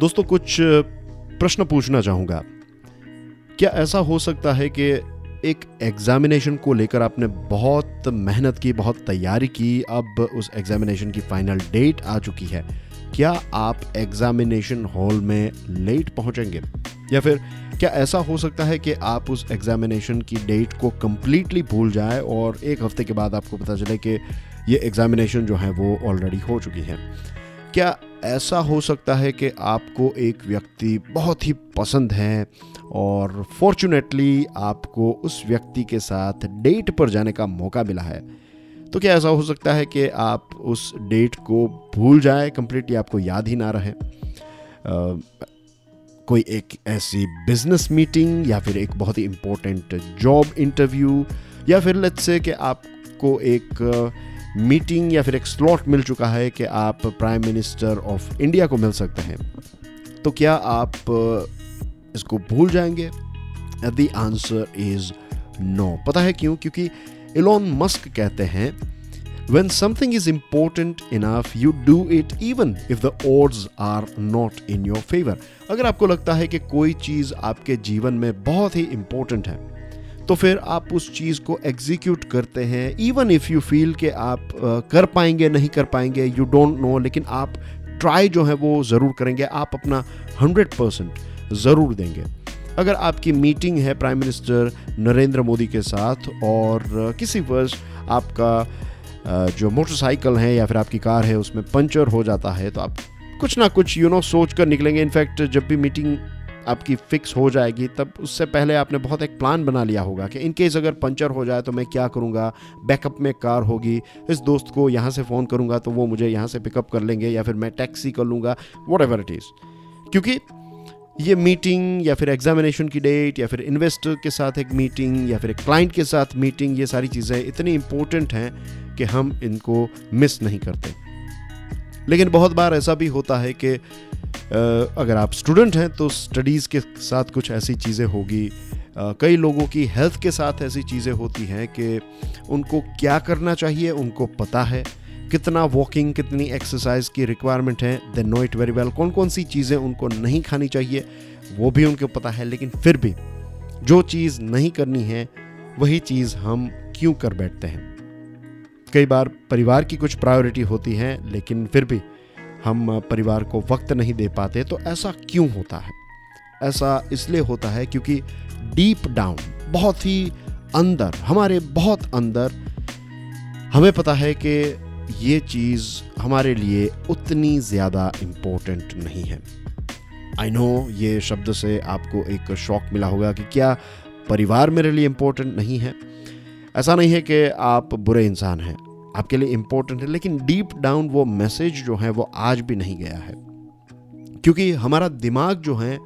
दोस्तों, कुछ प्रश्न पूछना चाहूँगा। क्या ऐसा हो सकता है कि एक एग्जामिनेशन को लेकर आपने बहुत मेहनत की, बहुत तैयारी की, अब उस एग्जामिनेशन की फाइनल डेट आ चुकी है? क्या आप एग्जामिनेशन हॉल में लेट पहुँचेंगे? या फिर क्या ऐसा हो सकता है कि आप उस एग्जामिनेशन की डेट को कम्प्लीटली भूल जाए और एक हफ़्ते के बाद आपको पता चले कि ये एग्जामिनेशन जो है वो ऑलरेडी हो चुकी है? क्या ऐसा हो सकता है कि आपको एक व्यक्ति बहुत ही पसंद है और फॉर्चुनेटली आपको उस व्यक्ति के साथ डेट पर जाने का मौका मिला है। तो क्या ऐसा हो सकता है कि आप उस डेट को भूल जाए कम्प्लीटली आपको याद ही ना रहे? आ, कोई एक ऐसी बिज़नेस मीटिंग या फिर एक बहुत ही इम्पोर्टेंट जॉब इंटरव्यू या फिर लेट्स से कि आपको एक मीटिंग या फिर एक स्लॉट मिल चुका है कि आप प्राइम मिनिस्टर ऑफ़ इंडिया को मिल सकते हैं। तो क्या आप इसको भूल जाएँगे? द आंसर इज़ नो पता है क्यों? क्योंकि इलॉन मस्क कहते हैं When something is important enough, you do it even if the odds are not in your favor. अगर आपको लगता है कि कोई चीज़ आपके जीवन में बहुत ही इंपॉर्टेंट है तो फिर आप उस चीज़ को एग्जीक्यूट करते हैं। इवन इफ़ यू फील कि आप कर पाएँगे नहीं कर पाएँगे यू डोंट नो लेकिन आप ट्राई जो है वो ज़रूर करेंगे। आप अपना हंड्रेड परसेंट ज़रूर देंगे। अगर आपकी मीटिंग है प्राइम मिनिस्टर नरेंद्र मोदी के साथ और किसी वर्ष आपका जो मोटरसाइकिल है या फिर आपकी कार है उसमें पंचर हो जाता है तो आप कुछ ना कुछ यू you नो know, सोच कर निकलेंगे इनफैक्ट जब भी मीटिंग आपकी फिक्स हो जाएगी, तब उससे पहले आपने बहुत एक प्लान बना लिया होगा कि इन केस अगर पंचर हो जाए तो मैं क्या करूँगा? बैकअप में कार होगी, इस दोस्त को यहाँ से फ़ोन करूँगा तो वो मुझे यहाँ से पिकअप कर लेंगे या फिर मैं टैक्सी कर लूँगा वट एवर इट इज़ क्योंकि ये मीटिंग या फिर एग्जामिनेशन की डेट या फिर इन्वेस्टर के साथ एक मीटिंग या फिर एक क्लाइंट के साथ मीटिंग ये सारी चीज़ें इतनी इंपॉर्टेंट हैं कि हम इनको मिस नहीं करते। लेकिन बहुत बार ऐसा भी होता है कि अगर आप स्टूडेंट हैं तो स्टडीज़ के साथ कुछ ऐसी चीज़ें होगी। कई लोगों की हेल्थ के साथ ऐसी चीज़ें होती हैं कि उनको क्या करना चाहिए, उनको पता है। कितना वॉकिंग कितनी एक्सरसाइज की रिक्वायरमेंट है they know it very well कौन कौन सी चीज़ें उनको नहीं खानी चाहिए, वो भी उनको पता है, लेकिन फिर भी जो चीज़ नहीं करनी है, वही चीज़ हम क्यों कर बैठते हैं? कई बार परिवार की कुछ प्रायोरिटी होती है, लेकिन फिर भी हम परिवार को वक्त नहीं दे पाते तो ऐसा क्यों होता है? ऐसा इसलिए होता है क्योंकि डीप डाउन बहुत ही अंदर, हमारे बहुत अंदर, हमें पता है कि ये चीज़ हमारे लिए उतनी ज़्यादा इम्पोर्टेंट नहीं है। आई नो ये शब्द से आपको एक शौक मिला होगा कि क्या परिवार मेरे लिए इम्पोर्टेंट नहीं है। ऐसा नहीं है कि आप बुरे इंसान हैं। आपके लिए इम्पोर्टेंट है, लेकिन डीप डाउन वो मैसेज जो है, वो आज भी नहीं गया है। क्योंकि हमारा दिमाग जो है,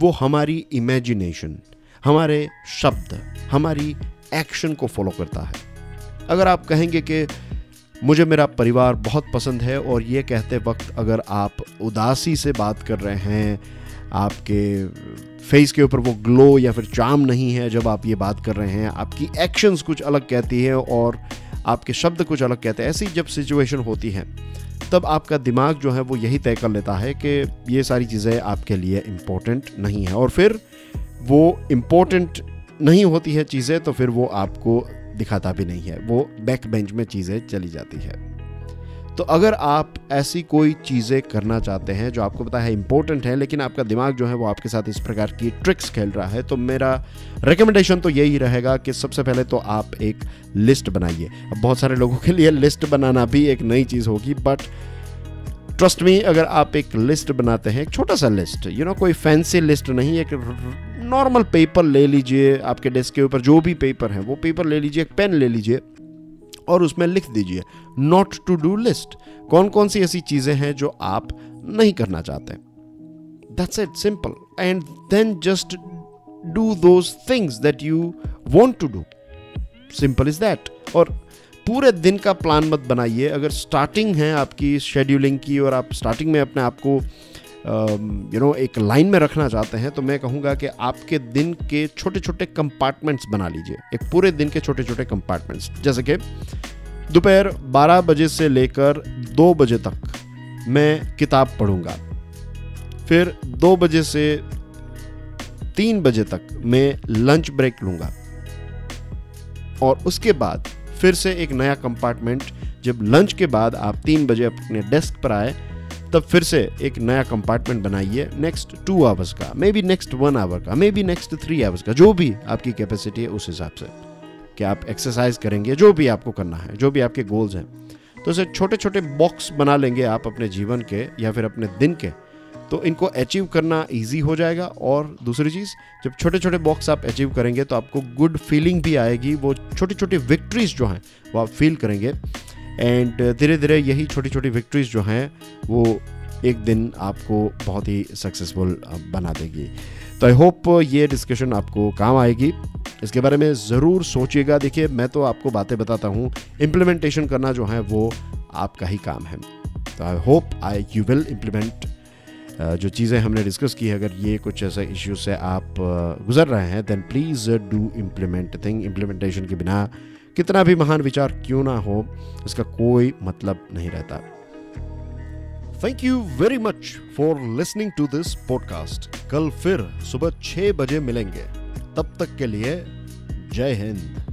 वो हमारी इमेजिनेशन हमारे शब्द, हमारी एक्शन को फॉलो करता है। अगर आप कहेंगे कि मुझे मेरा परिवार बहुत पसंद है, और ये कहते वक्त अगर आप उदासी से बात कर रहे हैं, आपके फेस के ऊपर वो ग्लो या फिर चाम नहीं है, जब आप ये बात कर रहे हैं, आपकी एक्शंस कुछ अलग कहती है, और आपके शब्द कुछ अलग कहते हैं। ऐसी जब सिचुएशन होती है, तब आपका दिमाग जो है वो यही तय कर लेता है कि ये सारी चीज़ें आपके लिए इम्पोर्टेंट नहीं है। और फिर वो इम्पोर्टेंट नहीं होती है चीज़ें तो फिर वो आपको दिखाता भी नहीं है। वो बैक बेंच में चीज़ें चली जाती है। तो अगर आप ऐसी कोई चीज़ें करना चाहते हैं जो आपको पता है इंपॉर्टेंट है लेकिन आपका दिमाग जो है वो आपके साथ इस प्रकार की ट्रिक्स खेल रहा है तो मेरा रिकमेंडेशन तो यही रहेगा कि सबसे पहले तो आप एक लिस्ट बनाइए। अब बहुत सारे लोगों के लिए लिस्ट बनाना भी एक नई चीज़ होगी बट ट्रस्ट मी अगर आप एक लिस्ट बनाते हैं एक छोटा सा list you you know know, कोई फैंसी लिस्ट नहीं एक नॉर्मल पेपर ले लीजिए आपके डेस्क के ऊपर जो भी पेपर है वो पेपर ले लीजिए एक पेन ले लीजिए और उसमें लिख दीजिए नॉट टू डू लिस्ट कौन कौन सी ऐसी चीज़ें हैं जो आप नहीं करना चाहते? That's it simple and then just do those things that you want to do simple is that और पूरे दिन का प्लान मत बनाइए। अगर स्टार्टिंग है आपकी शेड्यूलिंग की और आप स्टार्टिंग में अपने आप को यू नो एक लाइन में रखना चाहते हैं तो मैं कहूँगा कि आपके दिन के छोटे छोटे कंपार्टमेंट्स बना लीजिए। एक पूरे दिन के छोटे छोटे कंपार्टमेंट्स जैसे कि दोपहर 12 बजे से लेकर 2 बजे तक मैं किताब पढ़ूँगा। फिर दो बजे से तीन बजे तक मैं लंच ब्रेक लूँगा। और उसके बाद फिर से एक नया कंपार्टमेंट जब लंच के बाद आप तीन बजे अपने डेस्क पर आए तब फिर से एक नया कंपार्टमेंट बनाइए नेक्स्ट टू आवर्स का maybe next one hour का maybe next three hours का, जो भी आपकी कैपेसिटी है उस हिसाब से कि आप एक्सरसाइज करेंगे, जो भी आपको करना है, जो भी आपके गोल्स हैं। तो उसे छोटे छोटे बॉक्स बना लेंगे आप अपने जीवन के या फिर अपने दिन के। तो इनको अचीव करना इजी हो जाएगा और दूसरी चीज़, जब छोटे छोटे बॉक्स आप अचीव करेंगे तो आपको गुड फीलिंग भी आएगी, वो छोटी छोटी विक्ट्रीज जो हैं, वो आप फील करेंगे। एंड धीरे धीरे यही छोटी छोटी विक्ट्रीज जो हैं, वो एक दिन आपको बहुत ही सक्सेसफुल बना देगी। तो आई होप ये डिस्कशन आपको काम आएगी। इसके बारे में ज़रूर सोचिएगा। देखिए, मैं तो आपको बातें बताता हूँ। इम्प्लीमेंटेशन करना जो है, वो आपका ही काम है। तो I hope I you will implement जो चीज़ें हमने डिस्कस की है। अगर ये कुछ ऐसे इश्यूज़ से आप गुजर रहे हैं then please do implement thing implementation के बिना कितना भी महान विचार क्यों ना हो, इसका कोई मतलब नहीं रहता। Thank you very much for listening to this podcast कल फिर सुबह छह बजे मिलेंगे। तब तक के लिए जय हिंद।